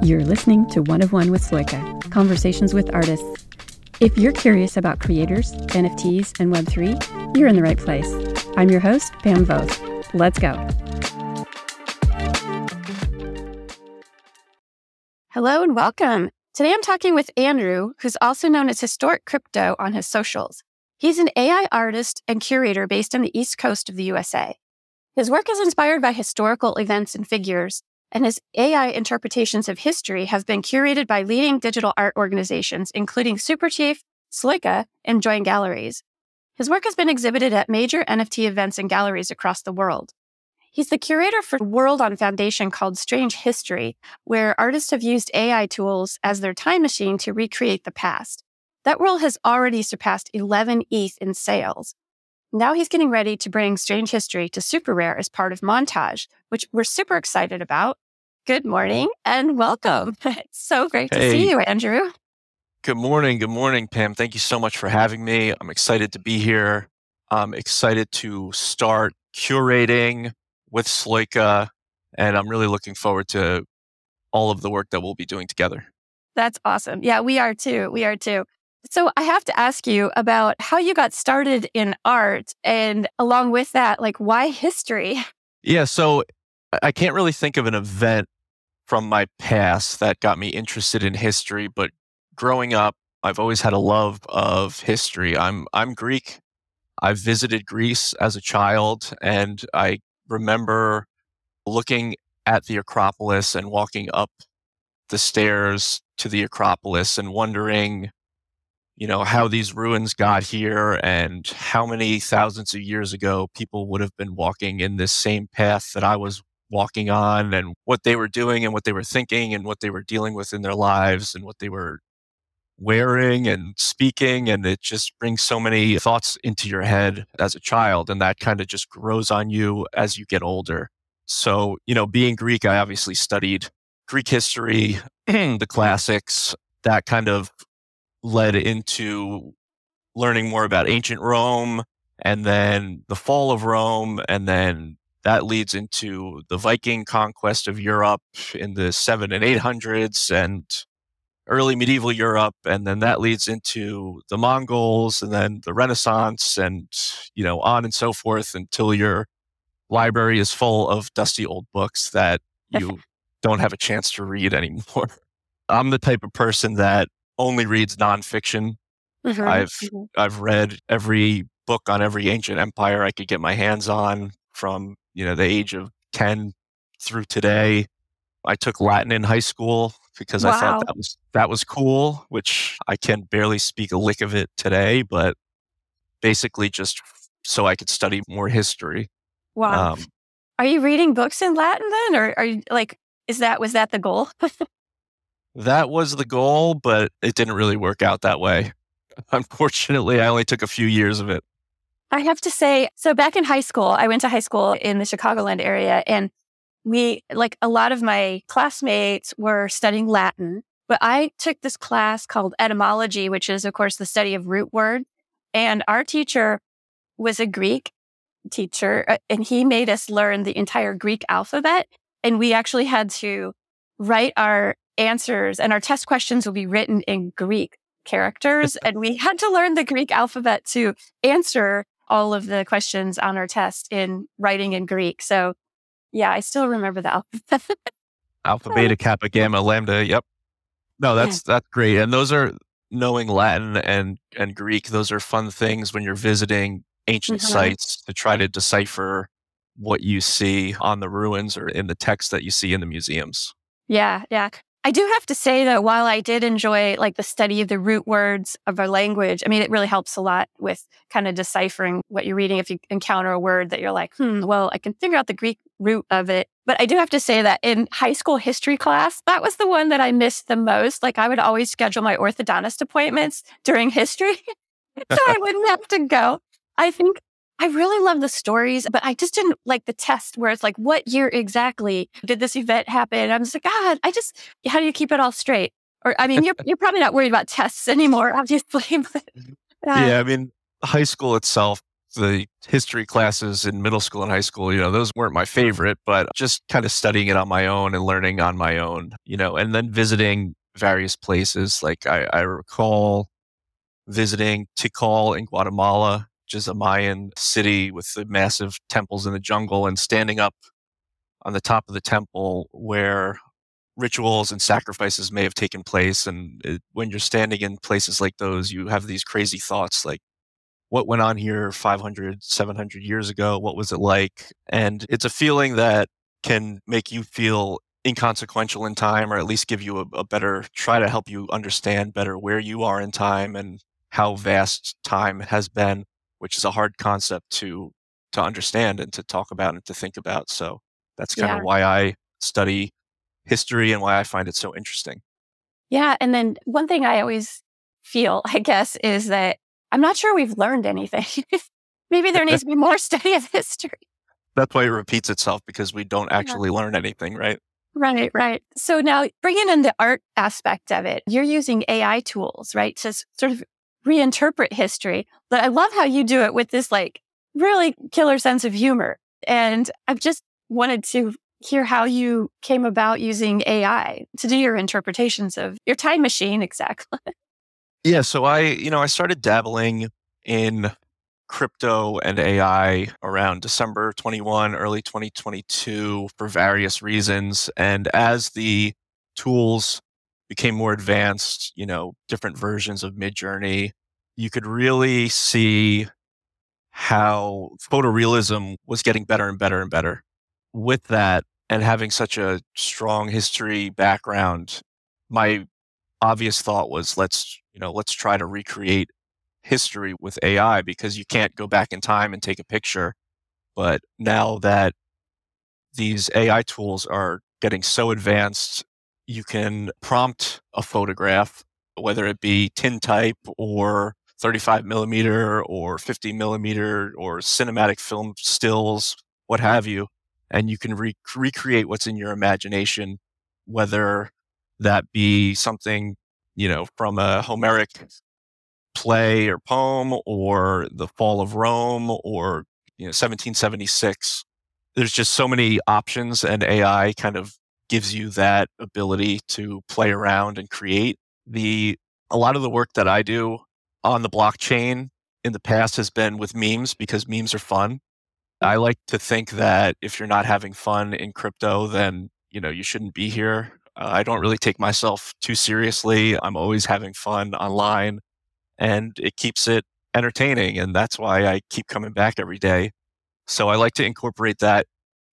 You're listening to One of One with Sloika, conversations with artists. If you're curious about creators, NFTs, and Web3, you're in the right place. I'm your host, Pam Voth. Let's go. Hello and welcome. Today I'm talking with Andrew, who's also known as Historic Crypto on his socials. He's an AI artist and curator based on the East Coast of the USA. His work is inspired by historical events and figures, and his AI interpretations of history have been curated by leading digital art organizations, including Superchief, Sloika, and Join Galleries. His work has been exhibited at major NFT events and galleries across the world. He's the curator for a World on Foundation called Strange History, where artists have used AI tools as their time machine to recreate the past. That world has already surpassed 11 ETH in sales. Now he's getting ready to bring Strange History to Super Rare as part of Montage, which we're super excited about. Good morning and welcome. It's so great hey. to see you, Andrew. Good morning. Good morning, Pam. Thank you so much for having me. I'm excited to be here. I'm excited to start curating with Sloika, and I'm really looking forward to all of the work that we'll be doing together. That's awesome. Yeah, we are too. We are too. So I have to ask you about how you got started in art and along with that, like why history? Yeah, so I can't really think of an event from my past that got me interested in history, but growing up, I've always had a love of history. I'm I'm Greek. I visited Greece as a child and I remember looking at the Acropolis and walking up the stairs to the Acropolis and wondering you know, how these ruins got here and how many thousands of years ago people would have been walking in this same path that I was walking on and what they were doing and what they were thinking and what they were dealing with in their lives and what they were wearing and speaking. And it just brings so many thoughts into your head as a child. And that kind of just grows on you as you get older. So, you know, being Greek, I obviously studied Greek history, the classics, that kind of led into learning more about ancient Rome and then the fall of Rome. And then that leads into the Viking conquest of Europe in the seven and eight hundreds and early medieval Europe. And then that leads into the Mongols and then the Renaissance and, you know, on and so forth until your library is full of dusty old books that you don't have a chance to read anymore. I'm the type of person that only reads nonfiction. Mm-hmm. I've mm-hmm. I've read every book on every ancient empire I could get my hands on from you know the age of ten through today. I took Latin in high school because wow. I thought that was that was cool, which I can barely speak a lick of it today, but basically just so I could study more history. Wow. Um, are you reading books in Latin then, or are you like? Is that was that the goal? that was the goal, but it didn't really work out that way. Unfortunately, I only took a few years of it. I have to say, so back in high school, I went to high school in the Chicagoland area and we, like a lot of my classmates were studying Latin, but I took this class called etymology, which is, of course, the study of root word. And our teacher was a Greek teacher uh, and he made us learn the entire Greek alphabet. And we actually had to write our answers and our test questions will be written in Greek characters. and we had to learn the Greek alphabet to answer all of the questions on our test in writing in Greek. So yeah, I still remember the alphabet. Alpha, beta, kappa, gamma, lambda. Yep. No, that's yeah. that's great. And those are knowing Latin and and Greek. Those are fun things when you're visiting ancient mm-hmm. sites to try to decipher what you see on the ruins or in the text that you see in the museums. Yeah, yeah. I do have to say that while I did enjoy like the study of the root words of our language, I mean, it really helps a lot with kind of deciphering what you're reading. If you encounter a word that you're like, hmm, well, I can figure out the Greek root of it. But I do have to say that in high school history class, that was the one that I missed the most. Like I would always schedule my orthodontist appointments during history. so I wouldn't have to go. I think I really love the stories, but I just didn't like the test where it's like, what year exactly did this event happen? I'm just like, God, I just, how do you keep it all straight? Or, I mean, you're, you're probably not worried about tests anymore, obviously. But, uh, yeah, I mean, high school itself, the history classes in middle school and high school, you know, those weren't my favorite, but just kind of studying it on my own and learning on my own, you know, and then visiting various places. Like I, I recall visiting Tikal in Guatemala, which is a Mayan city with the massive temples in the jungle, and standing up on the top of the temple where rituals and sacrifices may have taken place. And it, when you're standing in places like those, you have these crazy thoughts like, what went on here 500, 700 years ago? What was it like? And it's a feeling that can make you feel inconsequential in time, or at least give you a, a better, try to help you understand better where you are in time and how vast time has been, which is a hard concept to to understand and to talk about and to think about. So that's kind yeah. of why I study history and why I find it so interesting. Yeah. And then one thing I always feel, I guess, is that I'm not sure we've learned anything. Maybe there needs to be more study of history. That's why it repeats itself because we don't actually yeah. learn anything, right? Right, right. So now bringing in the art aspect of it, you're using AI tools, right, to sort of reinterpret history. But I love how you do it with this like really killer sense of humor. And I've just wanted to hear how you came about using AI to do your interpretations of your time machine exactly. Yeah, so I, you know, I started dabbling in crypto and AI around December 21, early 2022 for various reasons. And as the tools became more advanced, you know, different versions of Midjourney, you could really see how photorealism was getting better and better and better with that and having such a strong history background, my obvious thought was let's, you know, let's try to recreate history with AI because you can't go back in time and take a picture. But now that these AI tools are getting so advanced, you can prompt a photograph, whether it be tintype or 35 millimeter or 50 millimeter or cinematic film stills, what have you and you can re- recreate what's in your imagination, whether that be something, you know, from a Homeric play or poem or the fall of Rome or, you know, 1776. There's just so many options and AI kind of gives you that ability to play around and create. The a lot of the work that I do on the blockchain in the past has been with memes because memes are fun I like to think that if you're not having fun in crypto, then you know you shouldn't be here. Uh, I don't really take myself too seriously. I'm always having fun online, and it keeps it entertaining, and that's why I keep coming back every day. So I like to incorporate that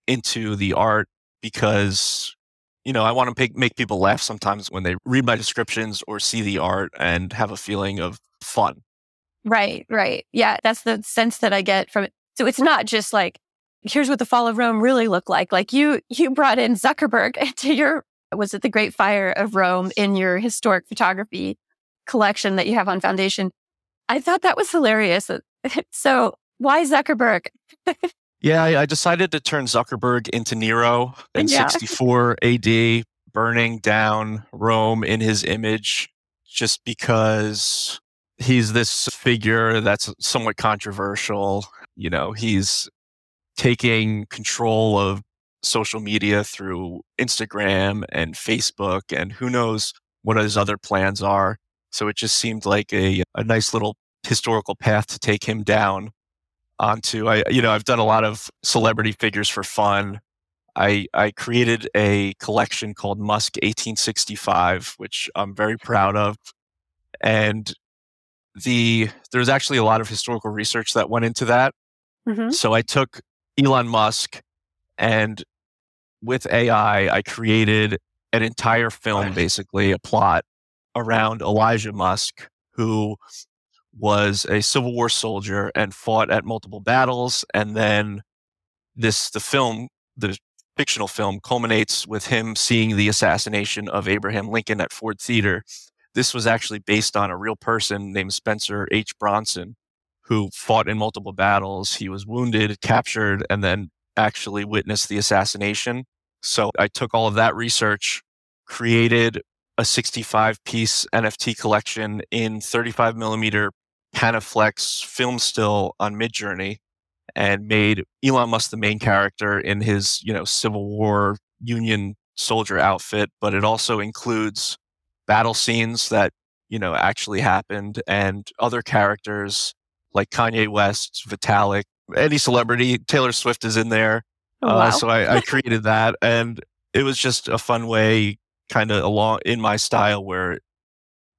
into the art because you know I want to make, people laugh sometimes when they read my descriptions or see the art and have a feeling of fun. Right, right. Yeah, that's the sense that I get from it. So it's not just like, here's what the fall of Rome really looked like. Like you, you brought in Zuckerberg into your, was it the Great Fire of Rome in your historic photography collection that you have on Foundation? I thought that was hilarious. so why Zuckerberg? yeah, I decided to turn Zuckerberg into Nero uh, in yeah. 64 AD, burning down Rome in his image just because he's this figure that's somewhat controversial you know, he's taking control of social media through Instagram and Facebook, and who knows what his other plans are. So it just seemed like a, a nice little historical path to take him down onto. I, you know, I've done a lot of celebrity figures for fun. I, I created a collection called Musk 1865, which I'm very proud of. And the there's actually a lot of historical research that went into that. Mm-hmm. So I took Elon Musk and with AI, I created an entire film, basically a plot around Elijah Musk, who was a Civil War soldier and fought at multiple battles. And then this, the film, the fictional film culminates with him seeing the assassination of Abraham Lincoln at Ford Theater. This was actually based on a real person named Spencer H. Bronson, who fought in multiple battles. He was wounded, captured, and then actually witnessed the assassination. So I took all of that research, created a 65 piece NFT collection in 35 millimeter Canaflex film still on Midjourney and made Elon Musk the main character in his, you know, Civil War Union soldier outfit, but it also includes battle scenes that, you know, actually happened and other characters like Kanye West, Vitalik, any celebrity, Taylor Swift is in there. Oh, wow. Uh, so I, I created that and it was just a fun way kind of along in my style where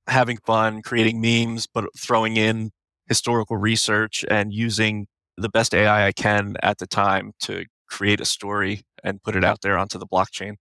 having fun, creating memes, but throwing in historical research and using the best AI I can at the time to create a story and put it out there onto the blockchain.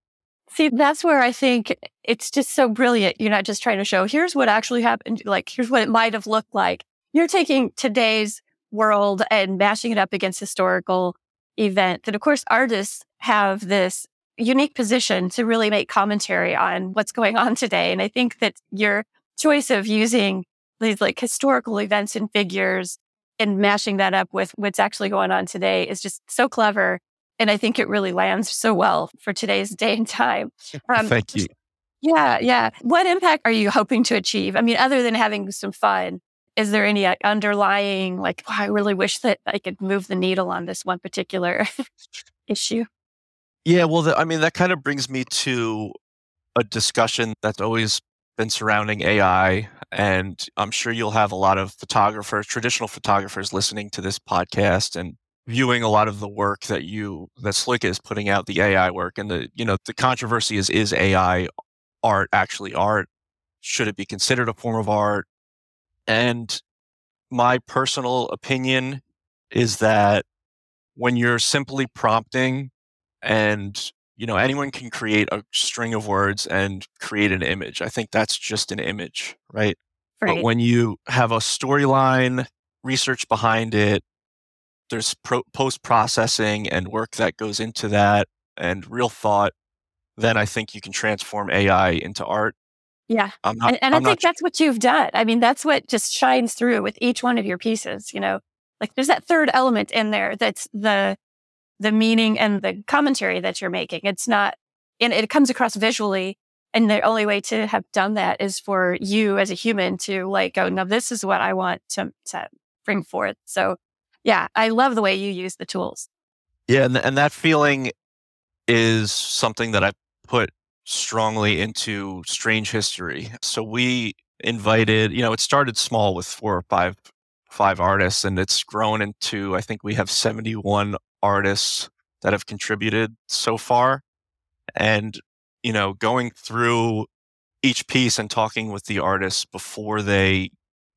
See, that's where I think it's just so brilliant. You're not just trying to show, here's what actually happened, like, here's what it might have looked like. You're taking today's world and mashing it up against historical events. And of course, artists have this unique position to really make commentary on what's going on today. And I think that your choice of using these like historical events and figures and mashing that up with what's actually going on today is just so clever. And I think it really lands so well for today's day and time. Um, Thank you. Yeah, yeah. What impact are you hoping to achieve? I mean, other than having some fun, is there any underlying, like, oh, I really wish that I could move the needle on this one particular issue? Yeah, well, the, I mean, that kind of brings me to a discussion that's always been surrounding AI. And I'm sure you'll have a lot of photographers, traditional photographers listening to this podcast and viewing a lot of the work that you, that Sloika is putting out, the AI work. And the, you know, the controversy is, is AI art actually art? Should it be considered a form of art? And my personal opinion is that when you're simply prompting and you know anyone can create a string of words and create an image. I think that's just an image right, right. but when you have a storyline research behind it there's pro- post processing and work that goes into that and real thought then i think you can transform ai into art. Yeah not, and, and i think that's what you've done. I mean that's what just shines through with each one of your pieces you know? Like there's that third element in there that's the the meaning and the commentary that you're making. It's not, and it comes across visually. And the only way to have done that is for you as a human to like go, no, this is what I want to, to bring forth. So yeah, I love the way you use the tools. Yeah. And, and that feeling is something that I put strongly into strange history. So we invited, you know, it started small with four or five five artists and it's grown into I think we have 71 artists that have contributed so far. And, you know, going through each piece and talking with the artists before they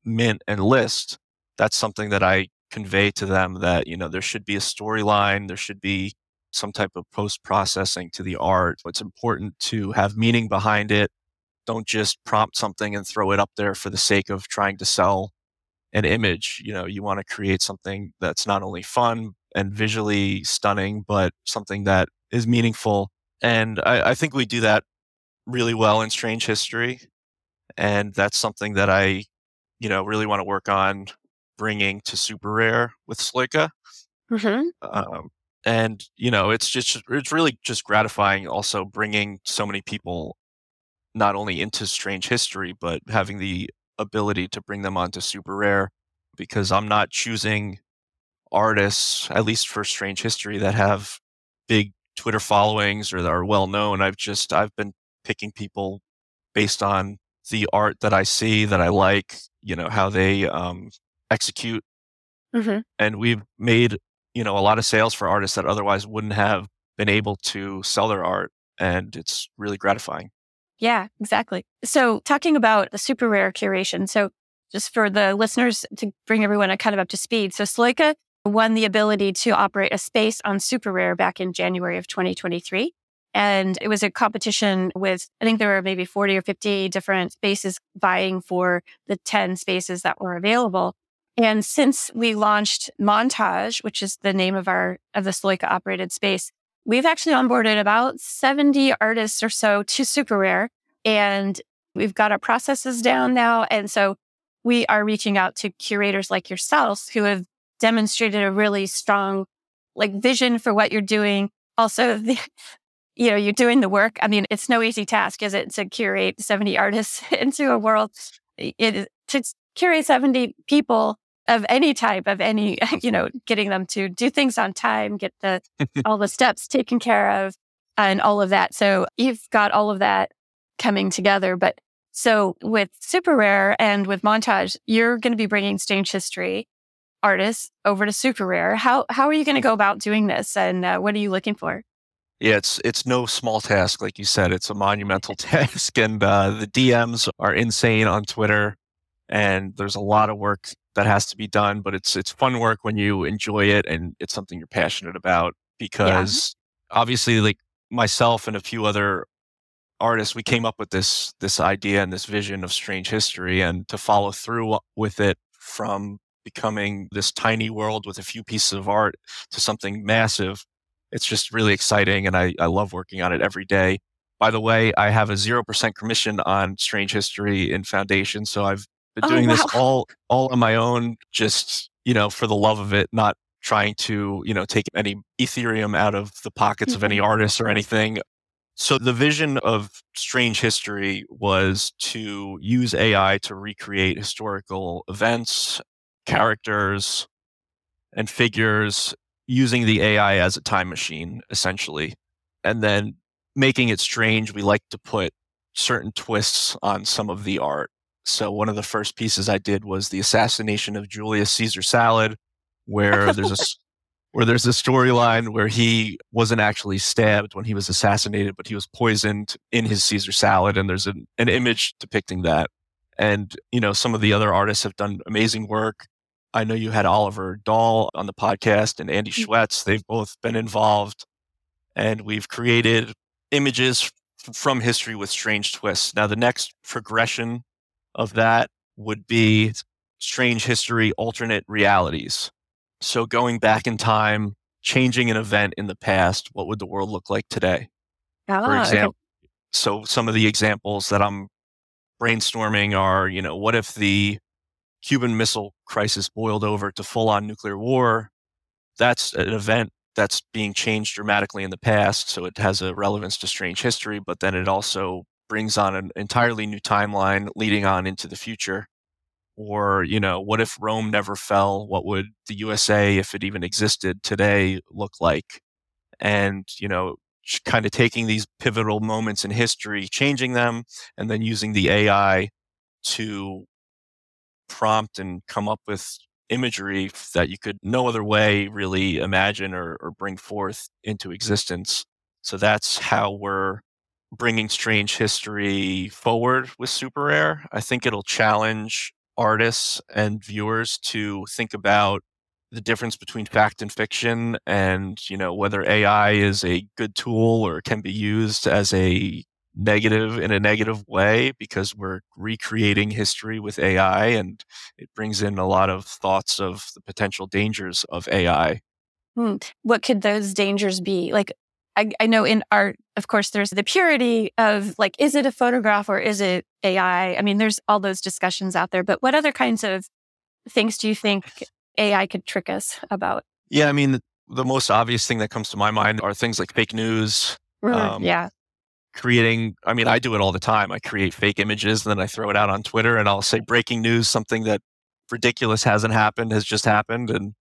mint and list, that's something that I convey to them that, you know, there should be a storyline, there should be some type of post processing to the art. It's important to have meaning behind it. Don't just prompt something and throw it up there for the sake of trying to sell an image. You know, you want to create something that's not only fun and visually stunning, but something that is meaningful. And I, I think we do that really well in Strange History. And that's something that I, you know, really want to work on bringing to Super Rare with Sloika. Mm-hmm. Um, and you know, it's just it's really just gratifying also bringing so many people not only into Strange History, but having the ability to bring them onto Super Rare because I'm not choosing artists, at least for Strange History, that have big Twitter followings or that are well known. I've just I've been picking people based on the art that I see that I like, you know, how they um, execute. Mm-hmm. And we've made, you know, a lot of sales for artists that otherwise wouldn't have been able to sell their art. And it's really gratifying. Yeah, exactly. So talking about the super rare curation. So just for the listeners to bring everyone kind of up to speed. So Sloika won the ability to operate a space on Super Rare back in January of 2023. And it was a competition with, I think there were maybe 40 or 50 different spaces vying for the 10 spaces that were available. And since we launched Montage, which is the name of our, of the Sloika operated space, we've actually onboarded about 70 artists or so to Super Rare. And we've got our processes down now. And so we are reaching out to curators like yourselves who have demonstrated a really strong like vision for what you're doing. Also, the, you know, you're doing the work. I mean, it's no easy task, is it, to curate 70 artists into a world. It to curate 70 people of any type of any, you know, getting them to do things on time, get the all the steps taken care of and all of that. So you've got all of that coming together. But so with Super Rare and with Montage, you're going to be bringing Strange History artists over to Super Rare. How how are you going to go about doing this, and uh, what are you looking for? Yeah, it's it's no small task, like you said. It's a monumental task, and uh, the DMs are insane on Twitter, and there's a lot of work that has to be done. But it's it's fun work when you enjoy it and it's something you're passionate about. Because yeah. obviously, like myself and a few other artists, we came up with this this idea and this vision of strange history, and to follow through with it from becoming this tiny world with a few pieces of art to something massive it's just really exciting and I, I love working on it every day. By the way, I have a 0% commission on Strange History in Foundation. So I've been oh, doing oh, wow. this all, all on my own, just, you know, for the love of it, not trying to, you know, take any Ethereum out of the pockets of any mm-hmm. artists or anything. So the vision of Strange History was to use AI to recreate historical events, characters, and figures using the AI as a time machine, essentially. And then making it strange, we like to put certain twists on some of the art. So one of the first pieces I did was the assassination of Julius Caesar salad, where there's a where there's a storyline where he wasn't actually stabbed when he was assassinated, but he was poisoned in his Caesar salad, and there's an, an image depicting that. And you know, some of the other artists have done amazing work. I know you had Oliver Dahl on the podcast and Andy mm. Schwetz. They've both been involved. And we've created images from history with strange twists. Now, the next progression of that would be strange history, alternate realities. So, going back in time, changing an event in the past, what would the world look like today? Oh, For example, okay. so some of the examples that I'm brainstorming are, you know, what if the Cuban Missile Crisis boiled over to full on nuclear war, that's an event that's being changed dramatically in the past. So it has a relevance to strange history, but then it also brings on an entirely new timeline leading on into the future. Or, you know, what if Rome never fell? What would the USA, if it even existed today, look like? And, you know, kind of taking these pivotal moments in history, changing them, and then using the AI to prompt and come up with imagery that you could no other way really imagine or, or bring forth into existence. So that's how we're bringing strange history forward with Super Rare. I think it'll challenge artists and viewers to think about the difference between fact and fiction and you know whether AI is a good tool or can be used as a negative in a negative way because we're recreating history with AI and it brings in a lot of thoughts of the potential dangers of AI. Hmm. What could those dangers be? Like, I, I, know in art, of course, there's the purity of like, is it a photograph or is it AI? I mean, there's all those discussions out there, but what other kinds of things do you think AI could trick us about? Yeah, I mean, the, the most obvious thing that comes to my mind are things like fake news. Um, yeah creating i mean i do it all the time. I create fake images and then i throw it out on twitter and i'll say breaking news something that ridiculous hasn't happened has just happened and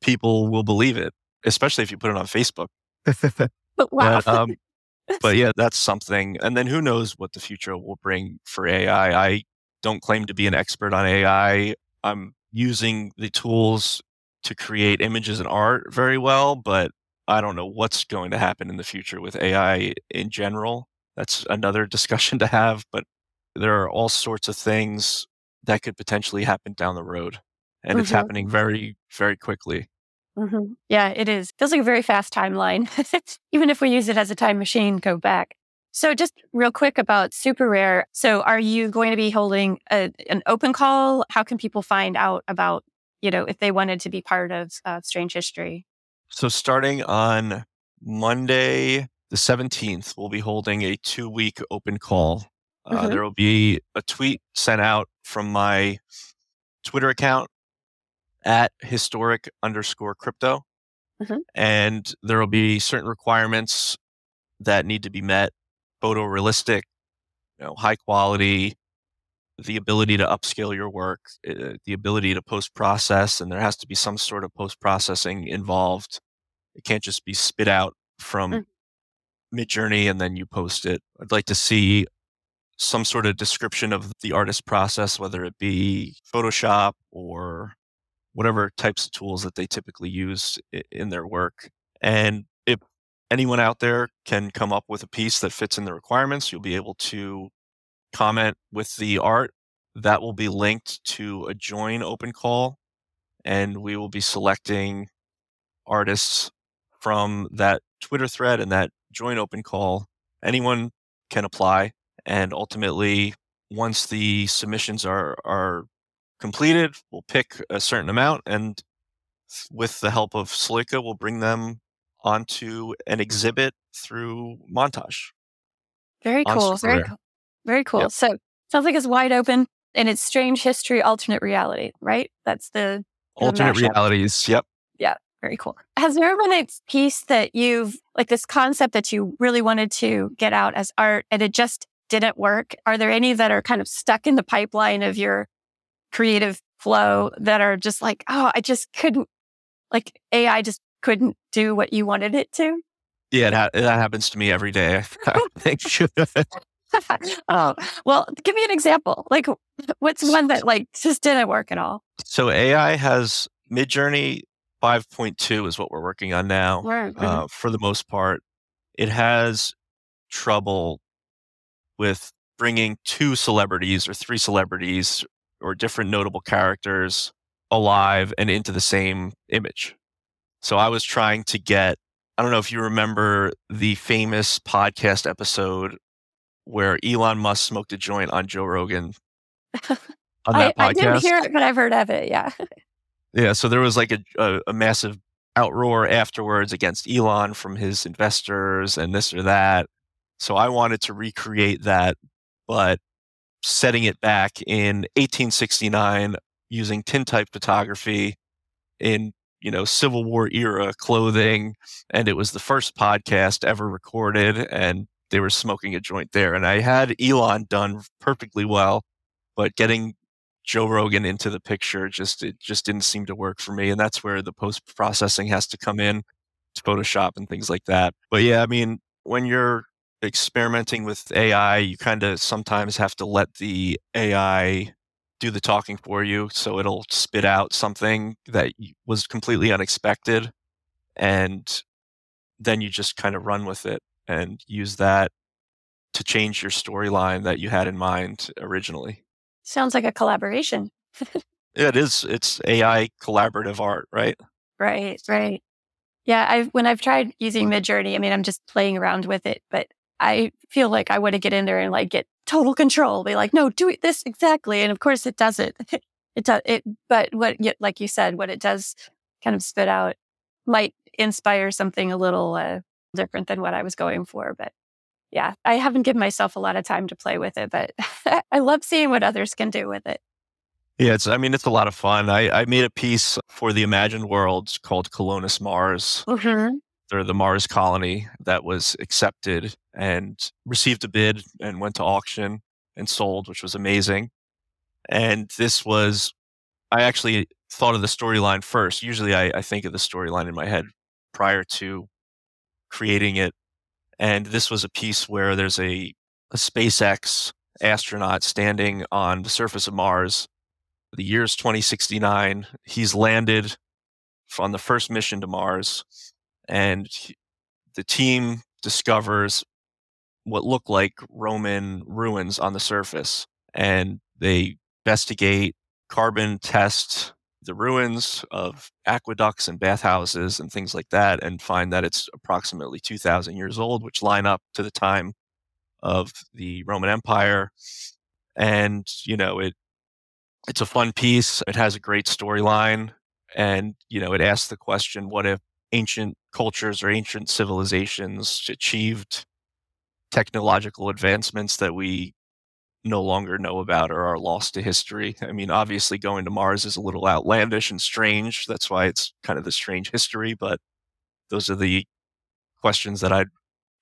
people will believe it especially if you put it on facebook. Wow. but, um, but yeah that's something and then who knows what the future will bring for ai i. Don't claim to be an expert on ai i'm using the tools to create images and art very well but I don't know what's going to happen in the future with AI in general that's another discussion to have. But there are all sorts of things that could potentially happen down the road. And mm-hmm. it's happening very, very quickly. Mm-hmm. Yeah, it is. Feels like a very fast timeline. Even if we use it as a time machine, go back. So, just real quick about Super Rare. So, are you going to be holding a, an open call? How can people find out about, you know, if they wanted to be part of uh, Strange History? So, starting on Monday, the 17th, we'll be holding a two week open call. Uh, mm-hmm. There will be a tweet sent out from my Twitter account at historic underscore crypto. Mm-hmm. And there will be certain requirements that need to be met photorealistic, you know, high quality. the ability to upscale your work, uh, the ability to post process, and there has to be some sort of post processing involved. It can't just be spit out from mm. Midjourney and then you post it. I'd like to see some sort of description of the artist process, whether it be Photoshop or whatever types of tools that they typically use in their work. And if anyone out there can come up with a piece that fits in the requirements, you'll be able to comment with the art. That will be linked to a join open call, and we will be selecting artists from that Twitter thread and that join open call. Anyone can apply, and ultimately, once the submissions are are completed, we'll pick a certain amount, and with the help of Sloika, we'll bring them onto an exhibit through montage. Very cool. Very cool. Very cool. Yep. So sounds like it's wide open and it's strange history, alternate reality, right? That's the, the alternate mashup. realities. Yep. Very cool. Has there been a piece that you've like this concept that you really wanted to get out as art and it just didn't work? Are there any that are kind of stuck in the pipeline of your creative flow that are just like, oh, I just couldn't, like AI just couldn't do what you wanted it to? Yeah, that, that happens to me every day. I think. oh, well, give me an example. Like, what's one that like just didn't work at all? So AI has Midjourney 5.2 is what we're working on now. Uh, for the most part, it has trouble with bringing two celebrities or three celebrities or different notable characters alive and into the same image. So I was trying to get I don't know if you remember the famous podcast episode where Elon Musk smoked a joint on Joe Rogan. On that I, podcast. I didn't hear it, but I've heard of it. Yeah. Yeah. So there was like a, a, a massive outroar afterwards against Elon from his investors and this or that. So I wanted to recreate that, but setting it back in 1869 using tintype photography in you know Civil War era clothing, and it was the first podcast ever recorded, and they were smoking a joint there. And I had Elon done perfectly well, but getting Joe Rogan into the picture just it just didn't seem to work for me, and that's where the post processing has to come in to Photoshop and things like that. But yeah, I mean, when you're experimenting with AI, you kind of sometimes have to let the AI do the talking for you. So it'll spit out something that was completely unexpected. And then you just kind of run with it and use that to change your storyline that you had in mind originally. Sounds like a collaboration. it is. It's AI collaborative art, right? Right, right. Yeah, I've when I've tried using Midjourney, I mean, I'm just playing around with it, but I feel like I want to get in there and like get total control. Be like, no, do it this exactly. And of course it doesn't. it does it, but what, like you said, what it does kind of spit out might inspire something a little uh, different than what I was going for. But yeah, I haven't given myself a lot of time to play with it, but I love seeing what others can do with it. Yeah, it's. I mean, it's a lot of fun. I, I made a piece for the Imagined World called Colonus Mars, mm-hmm or the Mars colony that was accepted and received a bid and went to auction and sold, which was amazing. And this was, I actually thought of the storyline first. Usually I, I think of the storyline in my head prior to creating it. And this was a piece where there's a, a SpaceX astronaut standing on the surface of Mars. The year's 2069. He's landed on the first mission to Mars and the team discovers what look like Roman ruins on the surface, and they investigate, carbon test the ruins of aqueducts and bathhouses and things like that, and find that it's approximately 2,000 years old, which line up to the time of the Roman Empire. And you know, it it's a fun piece. It has a great storyline, and you know, it asks the question, what if ancient cultures or ancient civilizations achieved technological advancements that we no longer know about or are lost to history. I mean, obviously, going to Mars is a little outlandish and strange. That's why it's kind of the strange history. But those are the questions that I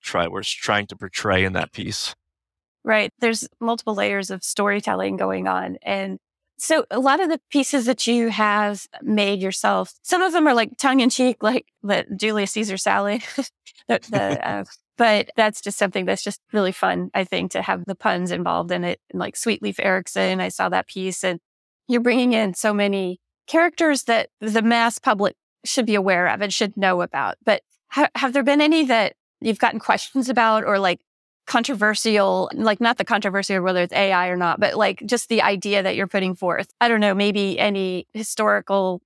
try was trying to portray in that piece. right? There's multiple layers of storytelling going on. And so a lot of the pieces that you have made yourself, some of them are like tongue in cheek, like the Julius Caesar Sally. the, the, uh, but that's just something that's just really fun, I think, to have the puns involved in it. And like Sweetleaf Erickson, I saw that piece and you're bringing in so many characters that the mass public should be aware of and should know about. But ha- have there been any that you've gotten questions about or like controversial, like not the controversy of whether it's AI or not, but like just the idea that you're putting forth. I don't know, maybe any historical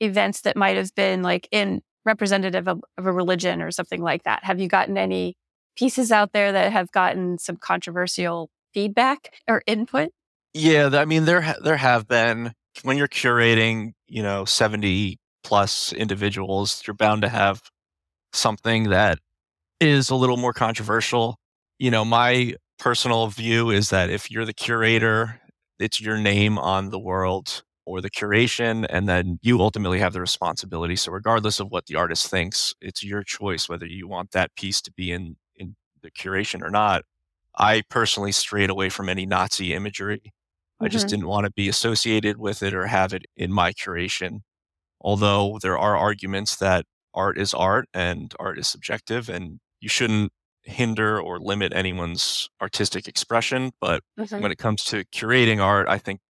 events that might have been like in representative of, of a religion or something like that. Have you gotten any pieces out there that have gotten some controversial feedback or input? Yeah, I mean there there have been when you're curating, you know, 70 plus individuals, you're bound to have something that is a little more controversial you know, my personal view is that if you're the curator, it's your name on the world or the curation, and then you ultimately have the responsibility. So, regardless of what the artist thinks, it's your choice whether you want that piece to be in in the curation or not. I personally strayed away from any Nazi imagery. Mm-hmm. I just mm-hmm. didn't want to be associated with it or have it in my curation. Although there are arguments that art is art and art is subjective, and you shouldn't hinder or limit anyone's artistic expression. But mm-hmm. when it comes to curating art, I think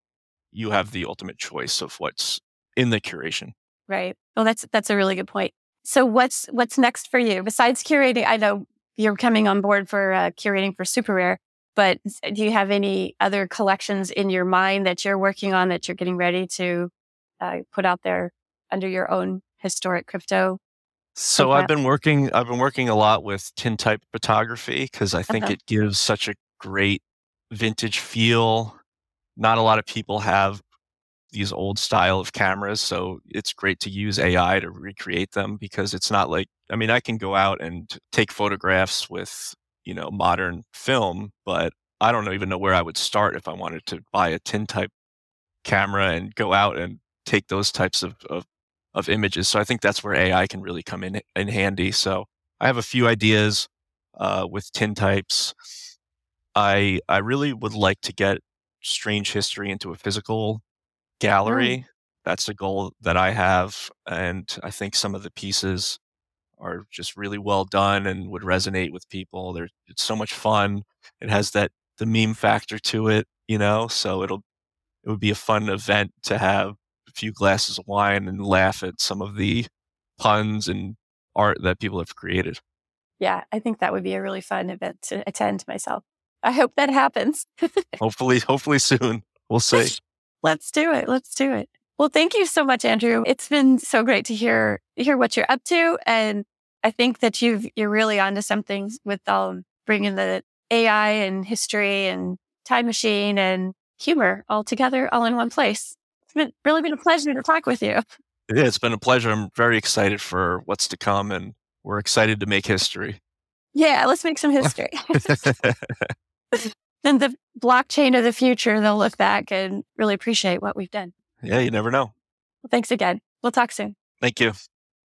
you have the ultimate choice of what's in the curation. Right. Well, that's that's a really good point. So what's what's next for you besides curating? I know you're coming on board for uh, curating for Super Rare, but do you have any other collections in your mind that you're working on that you're getting ready to uh, put out there under your own historic crypto so I've been working I've been working a lot with tintype photography because I think uh-huh. it gives such a great vintage feel. Not a lot of people have these old style of cameras, so it's great to use AI to recreate them because it's not like I mean I can go out and take photographs with, you know, modern film, but I don't even know where I would start if I wanted to buy a tintype camera and go out and take those types of, of of images. So I think that's where AI can really come in in handy. So I have a few ideas uh, with tintypes. I I really would like to get strange history into a physical gallery. Mm. That's a goal that I have, and I think some of the pieces are just really well done and would resonate with people. They're it's so much fun. It has that the meme factor to it, you know. So it'll it would be a fun event to have a few glasses of wine and laugh at some of the puns and art that people have created. Yeah, I think that would be a really fun event to attend myself. I hope that happens. hopefully, hopefully soon. We'll see. Let's do it. Let's do it. Well, thank you so much, Andrew. It's been so great to hear hear what you're up to, and I think that you've you're really onto something with um, bringing the AI and history and time machine and humor all together, all in one place. It's been really been a pleasure to talk with you. Yeah, it's been a pleasure. I'm very excited for what's to come and we're excited to make history. Yeah, let's make some history. then the blockchain of the future, they'll look back and really appreciate what we've done. Yeah, you never know. Well, thanks again. We'll talk soon. Thank you.